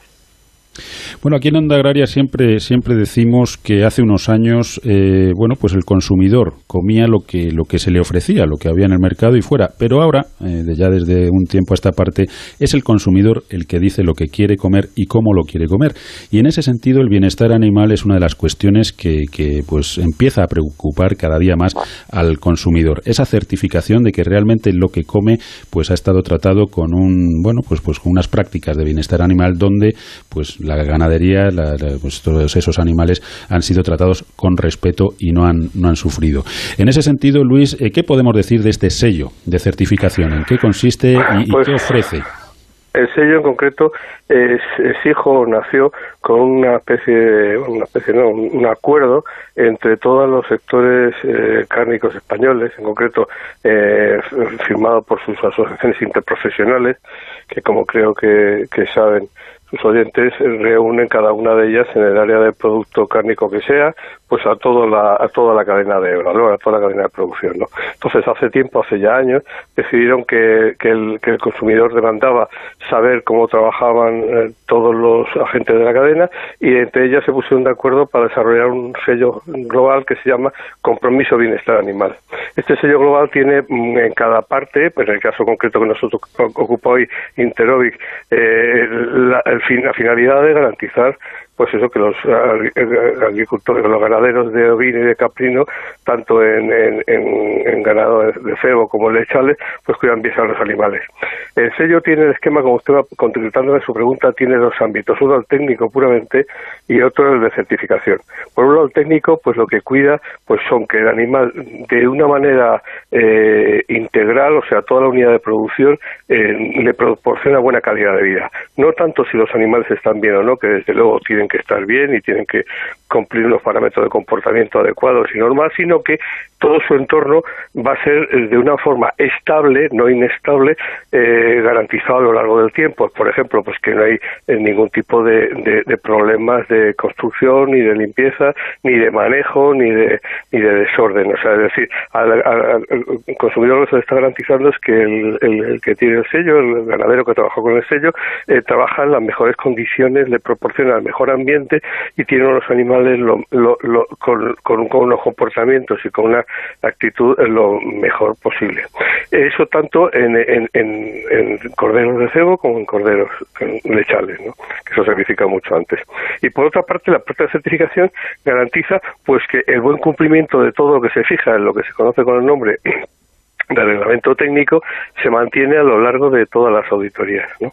Bueno, aquí en Onda Agraria siempre, siempre decimos que hace unos años, eh, bueno, pues el consumidor comía lo que, lo que se le ofrecía, lo que había en el mercado y fuera. Pero ahora, eh, ya desde un tiempo a esta parte, es el consumidor el que dice lo que quiere comer y cómo lo quiere comer. Y en ese sentido, el bienestar animal es una de las cuestiones que, que pues empieza a preocupar cada día más al consumidor. Esa certificación de que realmente lo que come, pues ha estado tratado con un, bueno, pues, pues con unas prácticas de bienestar animal donde, pues la ganadería, pues, todos esos animales han sido tratados con respeto y no han, no han sufrido. En ese sentido, Luis, eh, ¿qué podemos decir de este sello de certificación? ¿En qué consiste y, pues qué ofrece? El sello en concreto es, hijo nació con una especie, de, una especie no, un, acuerdo entre todos los sectores eh, cárnicos españoles, en concreto eh, firmado por sus asociaciones interprofesionales, que como creo que saben sus oyentes reúnen cada una de ellas en el área de producto cárnico que sea, pues a toda la, a toda la cadena de valor, a toda la cadena de producción. ¿no? Entonces, hace tiempo, hace ya años, decidieron que, que, el, que el consumidor demandaba saber cómo trabajaban eh, todos los agentes de la cadena y entre ellas se pusieron de acuerdo para desarrollar un sello global que se llama Compromiso Bienestar Animal. Este sello global tiene mm, en cada parte, pues en el caso concreto que nosotros ocupa hoy Interovic, eh, la, la finalidad de garantizar pues eso que los agricultores, los ganaderos de ovino y de caprino, tanto en, en, ganado de cebo como lechales, pues cuidan bien a los animales. El sello tiene el esquema, como usted va contestándome su pregunta, tiene dos ámbitos, uno el técnico puramente y otro el de certificación. Por un lado el técnico, pues lo que cuida, pues son que el animal de una manera eh, integral, o sea, toda la unidad de producción, eh, le proporciona buena calidad de vida. No tanto si los animales están bien o no, que desde luego tienen que estar bien y tienen que cumplir unos parámetros de comportamiento adecuados y normal, sino que todo su entorno va a ser eh, de una forma estable, no inestable, eh, garantizado a lo largo del tiempo. Por ejemplo, pues que no hay eh, ningún tipo de, problemas de construcción, ni de limpieza, ni de manejo, ni de, ni de desorden. O sea, es decir, al, consumidor lo que se está garantizando es que el, que tiene el sello, el ganadero que trabaja con el sello, trabaja en las mejores condiciones, le proporciona el mejor ambiente y tiene unos animales con, con unos comportamientos y con una actitud lo mejor posible. Eso tanto en, en, corderos de cebo como en corderos lechales, ¿no? que eso significa mucho antes. Y por otra parte, la propia certificación garantiza pues que el buen cumplimiento de todo lo que se fija en lo que se conoce con el nombre de reglamento técnico se mantiene a lo largo de todas las auditorías. ¿no?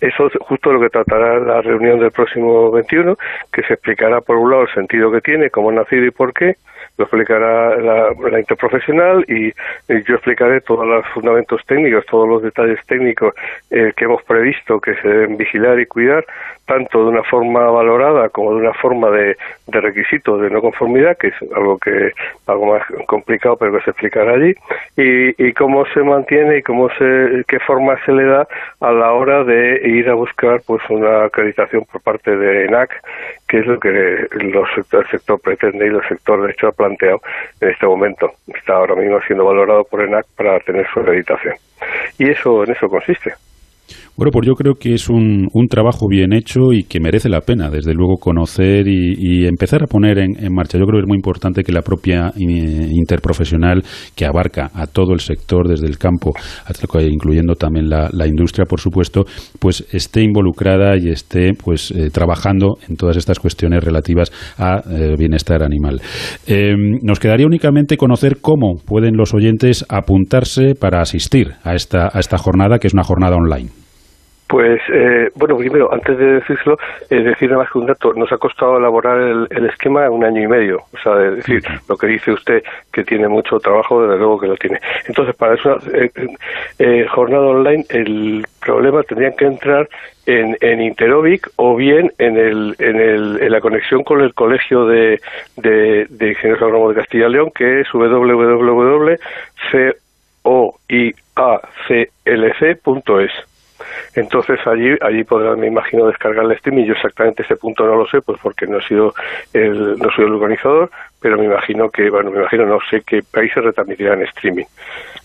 Eso es justo lo que tratará la reunión del próximo 21, que se explicará por un lado el sentido que tiene, cómo ha nacido y por qué, lo explicará la, interprofesional y, yo explicaré todos los fundamentos técnicos, todos los detalles técnicos eh, que hemos previsto que se deben vigilar y cuidar, tanto de una forma valorada como de una forma de, de requisitos de no conformidad, que es algo que algo más complicado, pero que se explicará allí, y, y cómo se mantiene y cómo se, qué forma se le da a la hora de ir a buscar pues una acreditación por parte de ENAC, que es lo que los, el sector pretende y el sector de hecho ha planteado en este momento. Está ahora mismo siendo valorado por ENAC para tener su acreditación. Y eso en eso consiste. Bueno, pues yo creo que es un, un, trabajo bien hecho y que merece la pena, desde luego, conocer y, empezar a poner en, marcha. Yo creo que es muy importante que la propia interprofesional, que abarca a todo el sector, desde el campo, incluyendo también la, industria, por supuesto, pues esté involucrada y esté pues eh, trabajando en todas estas cuestiones relativas a eh, bienestar animal. Eh, nos quedaría únicamente conocer cómo pueden los oyentes apuntarse para asistir a esta, a esta jornada, que es una jornada online. Pues, eh, bueno, primero, antes de decirlo, eh, decir nada más que un dato, nos ha costado elaborar el, esquema un año y medio. O sea, decir, lo que dice usted, que tiene mucho trabajo, desde luego que lo tiene. Entonces, para esa eh, eh, jornada online, el problema tendría que entrar en, en Interovic o bien en, el, en, el, en la conexión con el Colegio de, de, de Ingenieros Agrónomos de Castilla y León, que es www.coiaclc.es. Entonces allí allí podrán, me imagino, descargar el streaming. Yo exactamente ese punto no lo sé, pues porque no he sido el, no soy el organizador, pero me imagino que, bueno, me imagino, no sé qué países retransmitirán streaming.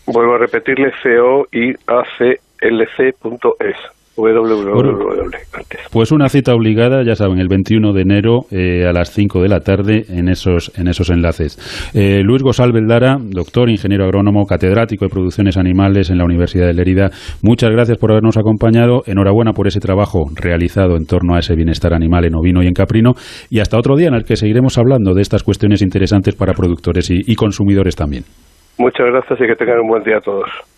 Vuelvo a repetirle coiaclc.es. www. Pues una cita obligada, ya saben, el 21 de enero eh, a las 5 de la tarde en esos, en esos enlaces. Eh, Luis Gosal Beldara, doctor, ingeniero agrónomo, catedrático de producciones animales en la Universidad de Lerida, muchas gracias por habernos acompañado. Enhorabuena por ese trabajo realizado en torno a ese bienestar animal en ovino y en caprino. Y hasta otro día en el que seguiremos hablando de estas cuestiones interesantes para productores y, y consumidores también. Muchas gracias y que tengan un buen día a todos.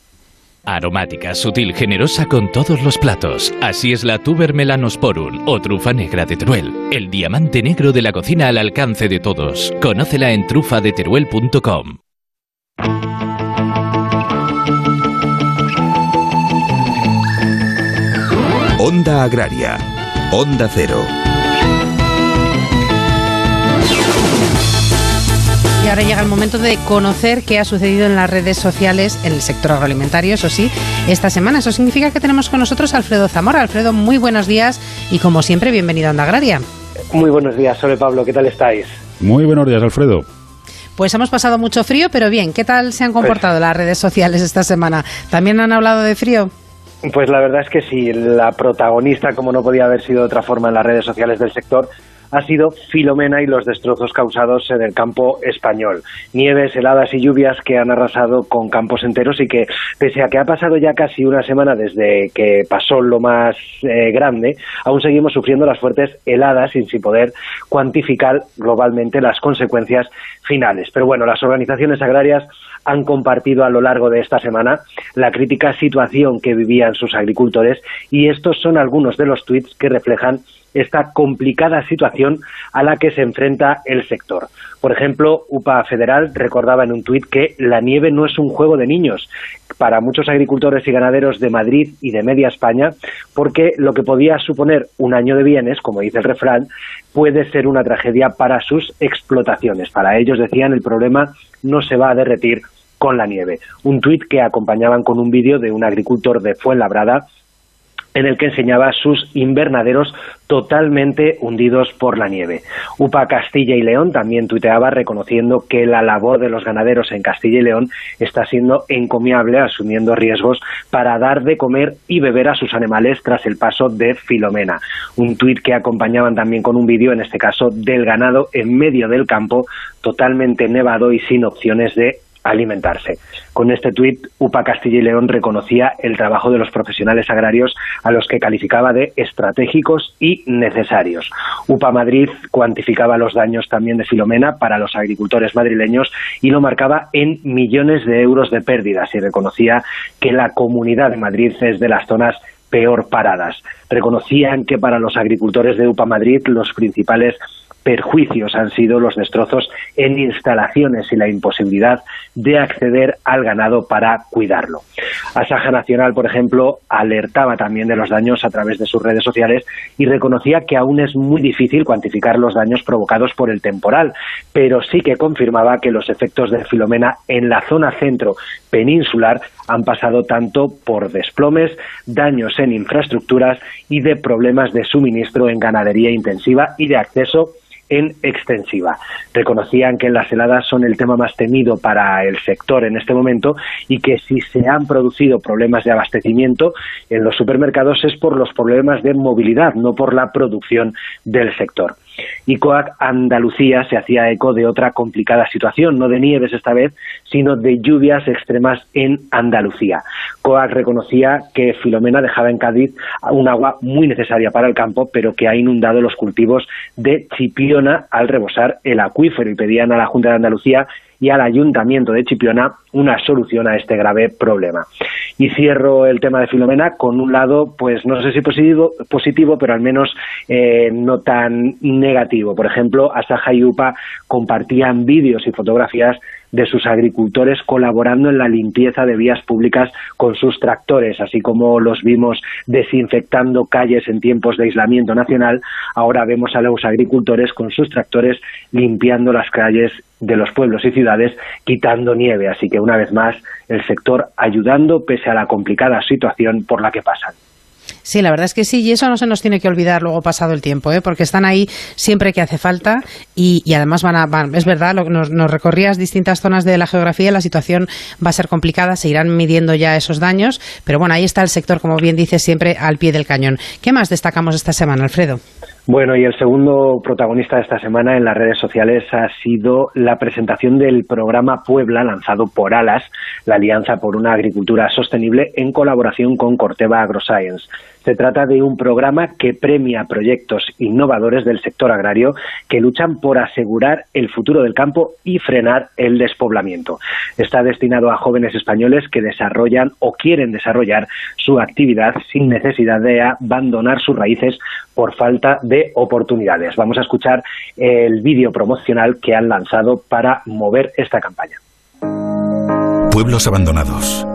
Aromática, sutil, generosa con todos los platos. Así es la tuber melanosporum o trufa negra de Teruel. El diamante negro de la cocina al alcance de todos. Conócela en trufadeteruel.com. Onda Agraria. Onda Cero. Y ahora llega el momento de conocer qué ha sucedido en las redes sociales, en el sector agroalimentario, eso sí, esta semana. Eso significa que tenemos con nosotros a Alfredo Zamora. Alfredo, muy buenos días y como siempre, bienvenido a Onda Agraria. Muy buenos días, Sole Pablo, ¿qué tal estáis? Muy buenos días, Alfredo. Pues hemos pasado mucho frío, pero bien, ¿qué tal se han comportado las redes sociales esta semana? ¿También han hablado de frío? Pues la verdad es que sí, la protagonista, como no podía haber sido de otra forma en las redes sociales del sector, ha sido Filomena y los destrozos causados en el campo español. Nieves, heladas y lluvias que han arrasado con campos enteros y que, pese a que ha pasado ya casi una semana desde que pasó lo más eh, grande, aún seguimos sufriendo las fuertes heladas sin, sin poder cuantificar globalmente las consecuencias finales. Pero bueno, las organizaciones agrarias han compartido a lo largo de esta semana la crítica situación que vivían sus agricultores y estos son algunos de los tweets que reflejan esta complicada situación a la que se enfrenta el sector. Por ejemplo, UPA Federal recordaba en un tuit que la nieve no es un juego de niños para muchos agricultores y ganaderos de Madrid y de media España, porque lo que podía suponer un año de bienes, como dice el refrán, puede ser una tragedia para sus explotaciones. Para ellos, decían, el problema no se va a derretir con la nieve. Un tuit que acompañaban con un vídeo de un agricultor de Fuenlabrada en el que enseñaba sus invernaderos totalmente hundidos por la nieve. UPA Castilla y León también tuiteaba reconociendo que la labor de los ganaderos en Castilla y León está siendo encomiable, asumiendo riesgos para dar de comer y beber a sus animales tras el paso de Filomena. Un tuit que acompañaban también con un vídeo, en este caso, del ganado en medio del campo, totalmente nevado y sin opciones de alimentarse. Con este tuit, UPA Castilla y León reconocía el trabajo de los profesionales agrarios a los que calificaba de estratégicos y necesarios. UPA Madrid cuantificaba los daños también de Filomena para los agricultores madrileños y lo marcaba en millones de euros de pérdidas y reconocía que la Comunidad de Madrid es de las zonas peor paradas. Reconocían que para los agricultores de UPA Madrid los principales perjuicios han sido los destrozos en instalaciones y la imposibilidad de acceder al ganado para cuidarlo. Asaja Nacional, por ejemplo, alertaba también de los daños a través de sus redes sociales y reconocía que aún es muy difícil cuantificar los daños provocados por el temporal, pero sí que confirmaba que los efectos de Filomena en la zona centro peninsular han pasado tanto por desplomes, daños en infraestructuras y de problemas de suministro en ganadería intensiva y de acceso en extensiva. Reconocían que las heladas son el tema más temido para el sector en este momento y que si se han producido problemas de abastecimiento en los supermercados es por los problemas de movilidad, no por la producción del sector. Y COAC Andalucía se hacía eco de otra complicada situación, no de nieves esta vez, sino de lluvias extremas en Andalucía. COAC reconocía que Filomena dejaba en Cádiz un agua muy necesaria para el campo, pero que ha inundado los cultivos de Chipiona al rebosar el acuífero y pedían a la Junta de Andalucía y al Ayuntamiento de Chipiona una solución a este grave problema. Y cierro el tema de Filomena con un lado, pues no sé si positivo, positivo pero al menos eh, no tan negativo. Por ejemplo, Asaja y UPA compartían vídeos y fotografías de sus agricultores colaborando en la limpieza de vías públicas con sus tractores, así como los vimos desinfectando calles en tiempos de aislamiento nacional, ahora vemos a los agricultores con sus tractores limpiando las calles de los pueblos y ciudades, quitando nieve. Así que una vez más, el sector ayudando pese a la complicada situación por la que pasan. Sí, la verdad es que sí, y eso no se nos tiene que olvidar luego pasado el tiempo, ¿eh? porque están ahí siempre que hace falta y, además van a, es verdad, lo, nos, nos recorrías distintas zonas de la geografía, la situación va a ser complicada, se irán midiendo ya esos daños, pero bueno, ahí está el sector, como bien dice, siempre al pie del cañón. ¿Qué más destacamos esta semana, Alfredo? Bueno, y el segundo protagonista de esta semana en las redes sociales ha sido la presentación del programa Puebla lanzado por Alas, la Alianza por una Agricultura Sostenible, en colaboración con Corteva AgroScience. Se trata de un programa que premia proyectos innovadores del sector agrario que luchan por asegurar el futuro del campo y frenar el despoblamiento. Está destinado a jóvenes españoles que desarrollan o quieren desarrollar su actividad sin necesidad de abandonar sus raíces por falta de oportunidades. Vamos a escuchar el vídeo promocional que han lanzado para mover esta campaña. Pueblos abandonados.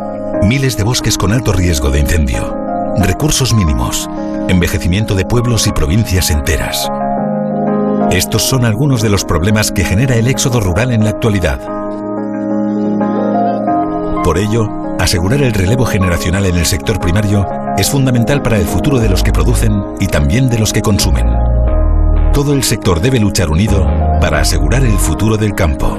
Miles de bosques con alto riesgo de incendio recursos mínimos, envejecimiento de pueblos y provincias enteras. Estos son algunos de los problemas que genera el éxodo rural en la actualidad. Por ello, asegurar el relevo generacional en el sector primario es fundamental para el futuro de los que producen y también de los que consumen. Todo el sector debe luchar unido para asegurar el futuro del campo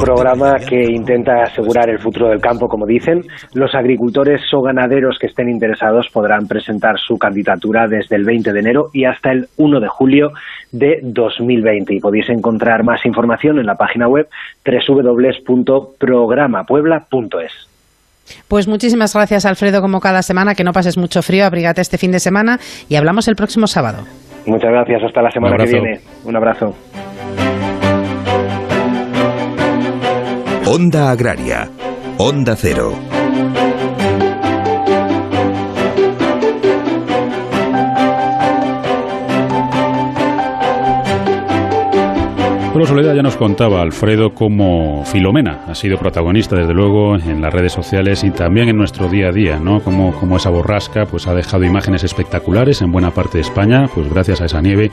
programa que intenta asegurar el futuro del campo, como dicen. Los agricultores o ganaderos que estén interesados podrán presentar su candidatura desde el 20 de enero y hasta el 1 de julio de 2020. Y podéis encontrar más información en la página web www.programapuebla.es. Pues muchísimas gracias, Alfredo, como cada semana. Que no pases mucho frío, abrígate este fin de semana y hablamos el próximo sábado. Muchas gracias, hasta la semana que viene. Un abrazo. Onda Agraria. Onda Cero. Bueno, Soledad ya nos contaba, Alfredo, cómo Filomena ha sido protagonista, desde luego, en las redes sociales y también en nuestro día a día, ¿no? Como, como esa borrasca pues ha dejado imágenes espectaculares en buena parte de España, pues gracias a esa nieve,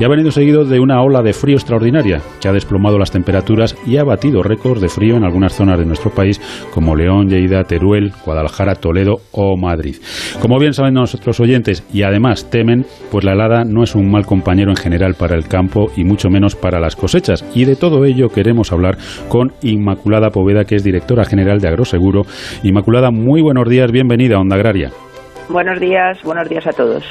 y ha venido seguido de una ola de frío extraordinaria que ha desplomado las temperaturas y ha batido récords de frío en algunas zonas de nuestro país, como León, Lleida, Teruel, Guadalajara, Toledo o Madrid. Como bien saben nuestros oyentes y además temen, pues la helada no es un mal compañero en general para el campo y mucho menos para las cosechas y de todo ello queremos hablar con Inmaculada Poveda, que es directora general de Agroseguro. Inmaculada, muy buenos días, bienvenida a Onda Agraria. Buenos días, buenos días a todos.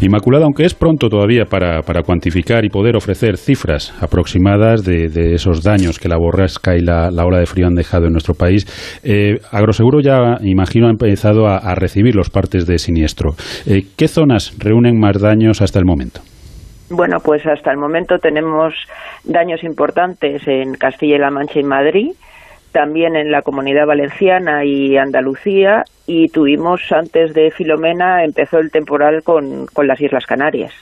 Inmaculada, aunque es pronto todavía para, cuantificar y poder ofrecer cifras aproximadas de, esos daños que la borrasca y la, ola de frío han dejado en nuestro país, eh, Agroseguro ya, imagino, ha empezado a, recibir los partes de siniestro. Eh, ¿Qué zonas reúnen más daños hasta el momento? Bueno, pues hasta el momento tenemos daños importantes en Castilla y La Mancha y Madrid, también en la Comunidad Valenciana y Andalucía, y tuvimos antes de Filomena, empezó el temporal con, las Islas Canarias.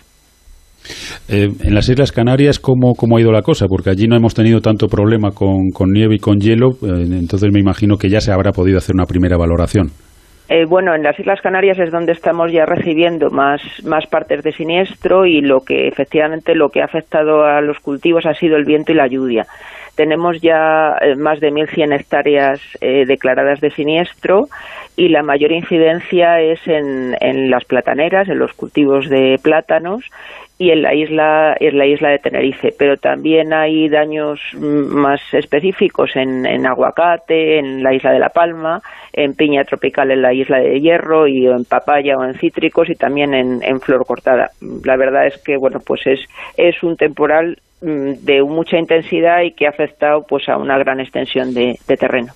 Eh, en las Islas Canarias, ¿cómo, ¿cómo ha ido la cosa? Porque allí no hemos tenido tanto problema con, con nieve y con hielo, eh, entonces me imagino que ya se habrá podido hacer una primera valoración. Eh, bueno, en las Islas Canarias es donde estamos ya recibiendo más, partes de siniestro y lo que efectivamente lo que ha afectado a los cultivos ha sido el viento y la lluvia. Tenemos ya eh, más de 1.100 hectáreas eh, declaradas de siniestro y la mayor incidencia es en las plataneras, en los cultivos de plátanos y en la isla en la isla de Tenerife. Pero también hay daños más específicos en, en, aguacate en la isla de la Palma en piña tropical en la isla de Hierro y en papaya o en cítricos y también en, en flor cortada. La verdad es que bueno pues es es un temporal mm, de mucha intensidad y que ha afectado pues a una gran extensión de terreno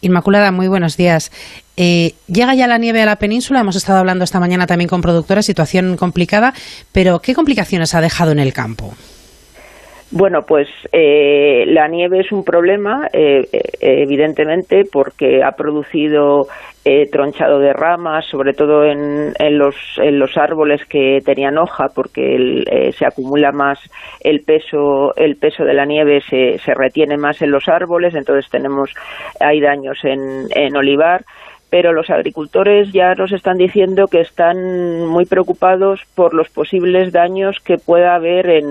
Inmaculada, muy buenos días. Eh, llega ya la nieve a la península, hemos estado hablando esta mañana también con productoras, situación complicada, pero ¿qué complicaciones ha dejado en el campo? Bueno, pues eh, la nieve es un problema, eh, evidentemente, porque ha producido tronchado de ramas, sobre todo en, los, en, los, árboles que tenían hoja, porque se acumula más el peso, el peso de la nieve se, se, retiene más en los árboles, entonces tenemos hay daños en, en olivar pero los agricultores ya nos están diciendo que están muy preocupados por los posibles daños que pueda haber en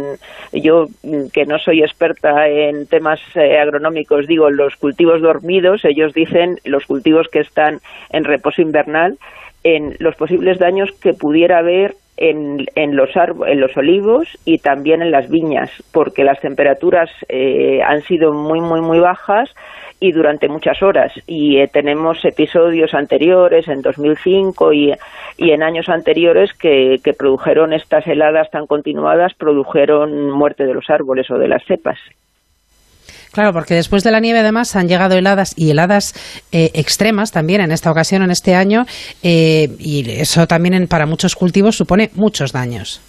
yo que no soy experta en temas eh, agronómicos digo los cultivos dormidos ellos dicen los cultivos que están en reposo invernal en los posibles daños que pudiera haber en, en, los, en los olivos y también en las viñas, porque las temperaturas eh, han sido muy, muy, muy bajas y durante muchas horas. Y eh, tenemos episodios anteriores, en 2005 y, y en años anteriores, que, que produjeron estas heladas tan continuadas, produjeron muerte de los árboles o de las cepas. Claro, porque después de la nieve además han llegado heladas y heladas eh, extremas también en esta ocasión, en este año, eh, y eso también para muchos cultivos supone muchos daños.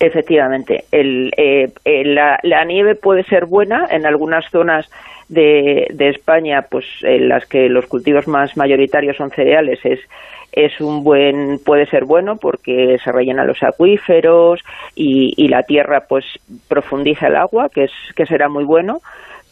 Efectivamente, el, eh, la, la, nieve puede ser buena en algunas zonas de, de, España, pues en las que los cultivos más mayoritarios son cereales, es es un buen puede ser bueno porque se rellenan los acuíferos y, y la tierra pues profundiza el agua, que es que será muy bueno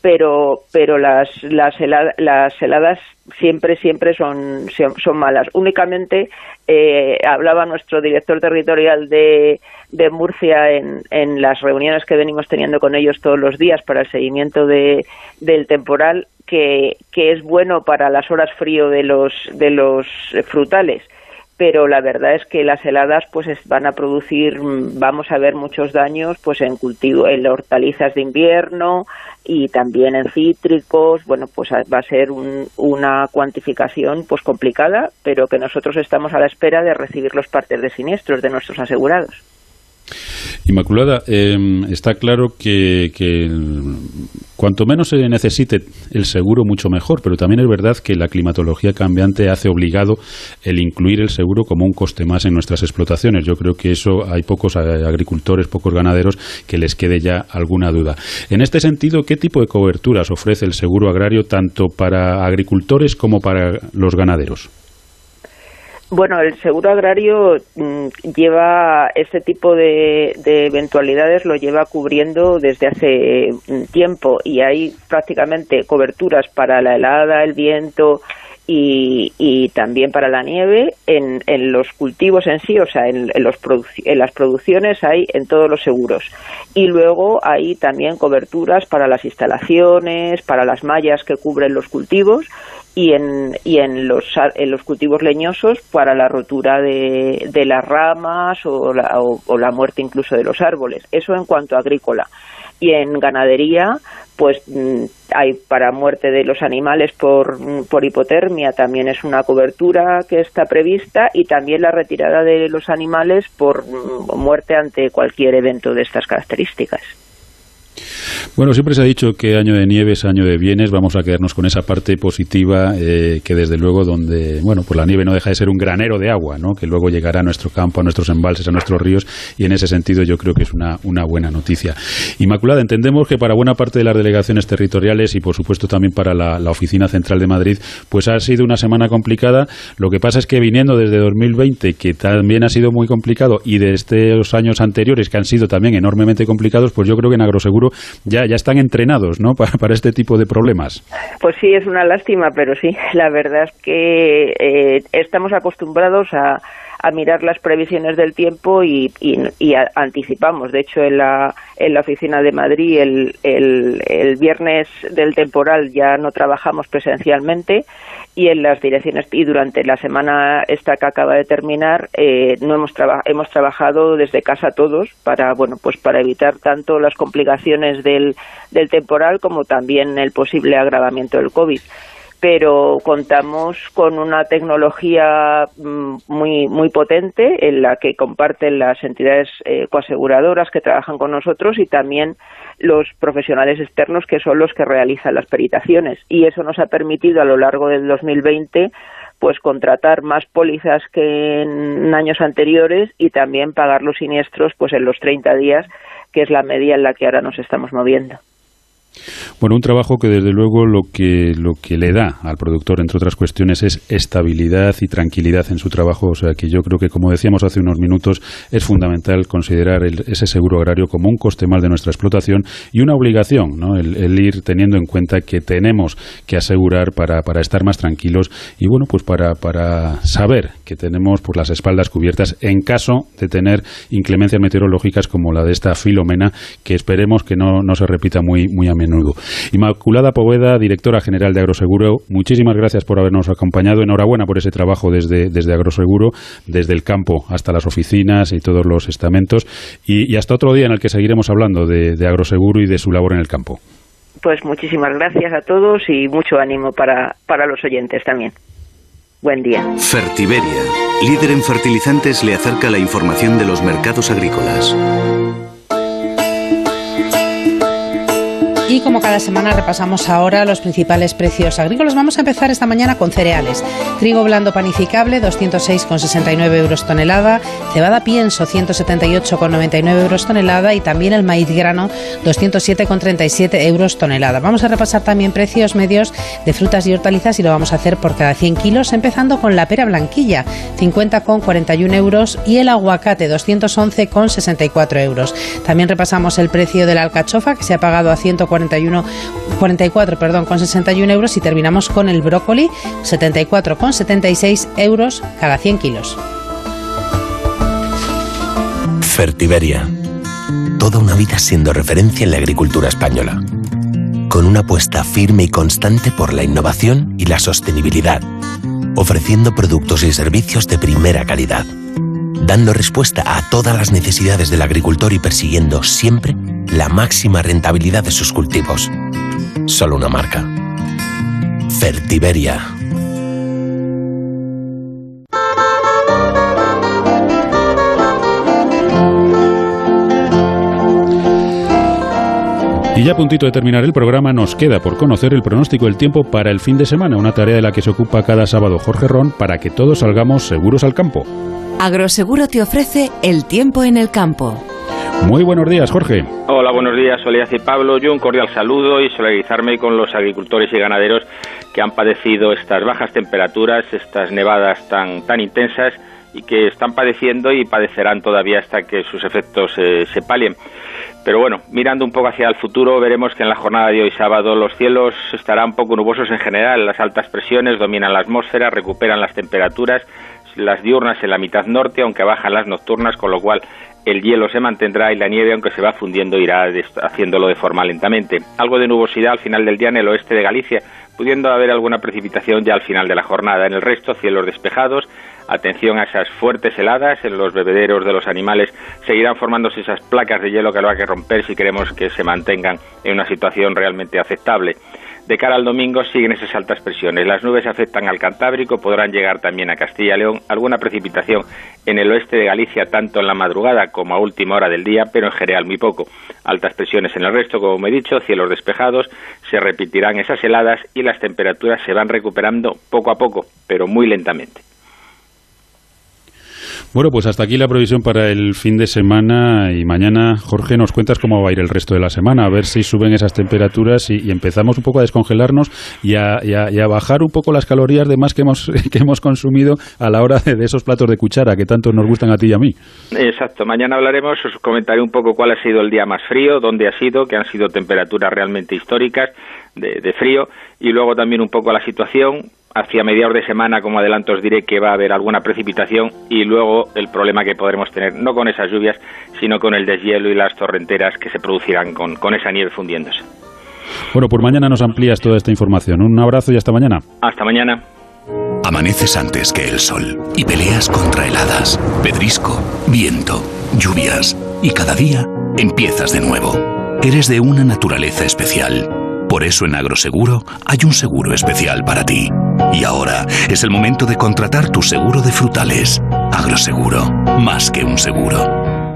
pero pero las las, las heladas siempre siempre son son malas. Únicamente eh, hablaba nuestro director territorial de, de Murcia en, en las reuniones que venimos teniendo con ellos todos los días para el seguimiento de, del temporal que, que es bueno para las horas frío de los de los frutales pero la verdad es que las heladas pues van a producir vamos a ver muchos daños pues en cultivo en hortalizas de invierno y también en cítricos. Bueno pues va a ser una cuantificación pues complicada pero que nosotros estamos a la espera de recibir los partes de siniestros de nuestros asegurados Inmaculada, em, está claro que, cuanto menos se necesite el seguro, mucho mejor, pero también es verdad que la climatología cambiante hace obligado el incluir el seguro como un coste más en nuestras explotaciones. Yo creo que eso hay pocos agricultores, pocos ganaderos que les quede ya alguna duda. En este sentido, ¿qué tipo de coberturas ofrece el seguro agrario tanto para agricultores como para los ganaderos? Bueno, el seguro agrario mm, lleva este tipo de, eventualidades lo lleva cubriendo desde hace mm, tiempo y hay prácticamente coberturas para la helada, el viento y, también para la nieve en, los cultivos en sí, o sea, en, los en las producciones hay en todos los seguros y luego hay también coberturas para las instalaciones, para las mallas que cubren los cultivos y en, y en, los, en los cultivos leñosos para la rotura de, de las ramas o la, o, la muerte incluso de los árboles. Eso en cuanto a agrícola. Y en ganadería, pues mm, hay para muerte de los animales por, por hipotermia, también es una cobertura que está prevista y también la retirada de los animales por mm, muerte ante cualquier evento de estas características. Bueno, siempre se ha dicho que año de nieve es año de bienes. Vamos a quedarnos con esa parte positiva eh, que desde luego donde, bueno, pues la nieve no deja de ser un granero de agua, ¿no? Que luego llegará a nuestro campo, a nuestros embalses, a nuestros ríos y en ese sentido yo creo que es una, una buena noticia. Inmaculada, entendemos que para buena parte de las delegaciones territoriales y por supuesto también para la, la Oficina Central de Madrid, pues ha sido una semana complicada. Lo que pasa es que viniendo desde 2020, que también ha sido muy complicado, y de estos años anteriores, que han sido también enormemente complicados, pues yo creo que en Agroseguro ya, ya están entrenados ¿no? para, este tipo de problemas. Pues sí, es una lástima, pero sí, la verdad es que eh, estamos acostumbrados a, a mirar las previsiones del tiempo y, y, anticipamos. De hecho, en la, en la oficina de Madrid el, el, el, viernes del temporal ya no trabajamos presencialmente y en las direcciones y durante la semana esta que acaba de terminar eh, no hemos, hemos trabajado desde casa todos para bueno pues para evitar tanto las complicaciones del, del temporal como también el posible agravamiento del COVID pero contamos con una tecnología mm, muy muy potente en la que comparten las entidades eh, coaseguradoras que trabajan con nosotros y también los profesionales externos que son los que realizan las peritaciones y eso nos ha permitido a lo largo del 2020 pues contratar más pólizas que en años anteriores y también pagar los siniestros pues en los 30 días que es la media en la que ahora nos estamos moviendo. Bueno, un trabajo que desde luego lo que, lo que le da al productor, entre otras cuestiones, es estabilidad y tranquilidad en su trabajo. O sea que yo creo que, como decíamos hace unos minutos, es fundamental considerar ese seguro agrario como un coste más de nuestra explotación y una obligación, ¿no? el, ir teniendo en cuenta que tenemos que asegurar para, para estar más tranquilos y, bueno, pues para, para saber que tenemos pues, las espaldas cubiertas en caso de tener inclemencias meteorológicas como la de esta filomena, que esperemos que no, no se repita muy, muy a menudo. Inmaculada Poveda, directora general de Agroseguro, muchísimas gracias por habernos acompañado. Enhorabuena por ese trabajo desde, desde Agroseguro, desde el campo hasta las oficinas y todos los estamentos. Y, hasta otro día en el que seguiremos hablando de, de Agroseguro y de su labor en el campo. Pues muchísimas gracias a todos y mucho ánimo para, para los oyentes también. Buen día. Fertiberia, líder en fertilizantes, le acerca la información de los mercados agrícolas. Y como cada semana repasamos ahora los principales precios agrícolas, vamos a empezar esta mañana con cereales. Trigo blando panificable, 206,69 euros tonelada. Cebada pienso, 178,99 euros tonelada. Y también el maíz grano, 207,37 euros tonelada. Vamos a repasar también precios medios de frutas y hortalizas y lo vamos a hacer por cada 100 kilos, empezando con la pera blanquilla, 50,41 euros. Y el aguacate, 211,64 euros. También repasamos el precio de la alcachofa, que se ha pagado a 140 44 perdón, con 61 euros y terminamos con el brócoli 74 con 76 euros cada 100 kilos. Fertiberia. Toda una vida siendo referencia en la agricultura española. Con una apuesta firme y constante por la innovación y la sostenibilidad. Ofreciendo productos y servicios de primera calidad. Dando respuesta a todas las necesidades del agricultor y persiguiendo siempre la máxima rentabilidad de sus cultivos. Solo una marca. Fertiberia. Y ya a puntito de terminar el programa, nos queda por conocer el pronóstico del tiempo para el fin de semana, una tarea de la que se ocupa cada sábado Jorge Ron para que todos salgamos seguros al campo. Agroseguro te ofrece el tiempo en el campo. Muy buenos días, Jorge. Hola, buenos días, Soledad y Pablo. Yo un cordial saludo y solidarizarme con los agricultores y ganaderos que han padecido estas bajas temperaturas, estas nevadas tan, tan intensas y que están padeciendo y padecerán todavía hasta que sus efectos eh, se palien. Pero bueno, mirando un poco hacia el futuro, veremos que en la jornada de hoy sábado los cielos estarán poco nubosos en general, las altas presiones dominan la atmósfera, recuperan las temperaturas, las diurnas en la mitad norte, aunque bajan las nocturnas, con lo cual el hielo se mantendrá y la nieve, aunque se va fundiendo, irá haciéndolo de forma lentamente. Algo de nubosidad al final del día en el oeste de Galicia, pudiendo haber alguna precipitación ya al final de la jornada. En el resto, cielos despejados. Atención a esas fuertes heladas. En los bebederos de los animales seguirán formándose esas placas de hielo que habrá que romper si queremos que se mantengan en una situación realmente aceptable. De cara al domingo siguen esas altas presiones. Las nubes afectan al Cantábrico, podrán llegar también a Castilla y León. Alguna precipitación en el oeste de Galicia, tanto en la madrugada como a última hora del día, pero en general muy poco. Altas presiones en el resto, como me he dicho, cielos despejados, se repetirán esas heladas y las temperaturas se van recuperando poco a poco, pero muy lentamente. Bueno, pues hasta aquí la previsión para el fin de semana y mañana, Jorge, nos cuentas cómo va a ir el resto de la semana, a ver si suben esas temperaturas y, empezamos un poco a descongelarnos y a, bajar un poco las calorías de más que hemos, que hemos consumido a la hora de, esos platos de cuchara que tanto nos gustan a ti y a mí. Exacto, mañana hablaremos, os comentaré un poco cuál ha sido el día más frío, dónde ha sido, que han sido temperaturas realmente históricas de frío y luego también un poco la situación hacia mediados de semana, como adelanto, os diré que va a haber alguna precipitación y luego el problema que podremos tener, no con esas lluvias, sino con el deshielo y las torrenteras que se producirán con, con esa nieve fundiéndose. Bueno, por mañana nos amplías toda esta información. Un abrazo y hasta mañana. Hasta mañana. Amaneces antes que el sol y peleas contra heladas, pedrisco, viento, lluvias y cada día empiezas de nuevo. Eres de una naturaleza especial por eso en Agroseguro hay un seguro especial para ti. Y ahora es el momento de contratar tu seguro de frutales. Agroseguro, más que un seguro.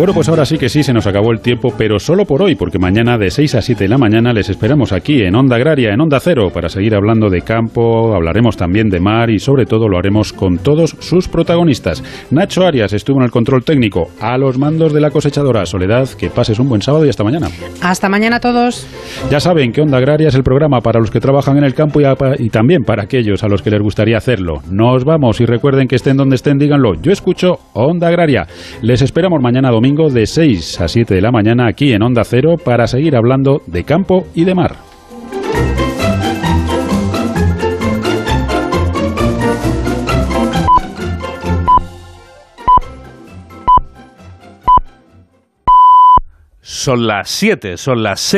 Bueno, pues ahora sí que sí, se nos acabó el tiempo, pero solo por hoy, porque mañana de 6 a 7 de la mañana les esperamos aquí en Onda Agraria, en Onda Cero, para seguir hablando de campo, hablaremos también de mar y sobre todo lo haremos con todos sus protagonistas. Nacho Arias estuvo en el control técnico, a los mandos de la cosechadora. Soledad, que pases un buen sábado y hasta mañana. Hasta mañana a todos. Ya saben que Onda Agraria es el programa para los que trabajan en el campo y, y también para aquellos a los que les gustaría hacerlo. Nos vamos y recuerden que estén donde estén, díganlo. Yo escucho Onda Agraria. Les esperamos mañana domingo de 6 a 7 de la mañana aquí en Onda Cero para seguir hablando de campo y de mar. Son las 7, son las 6.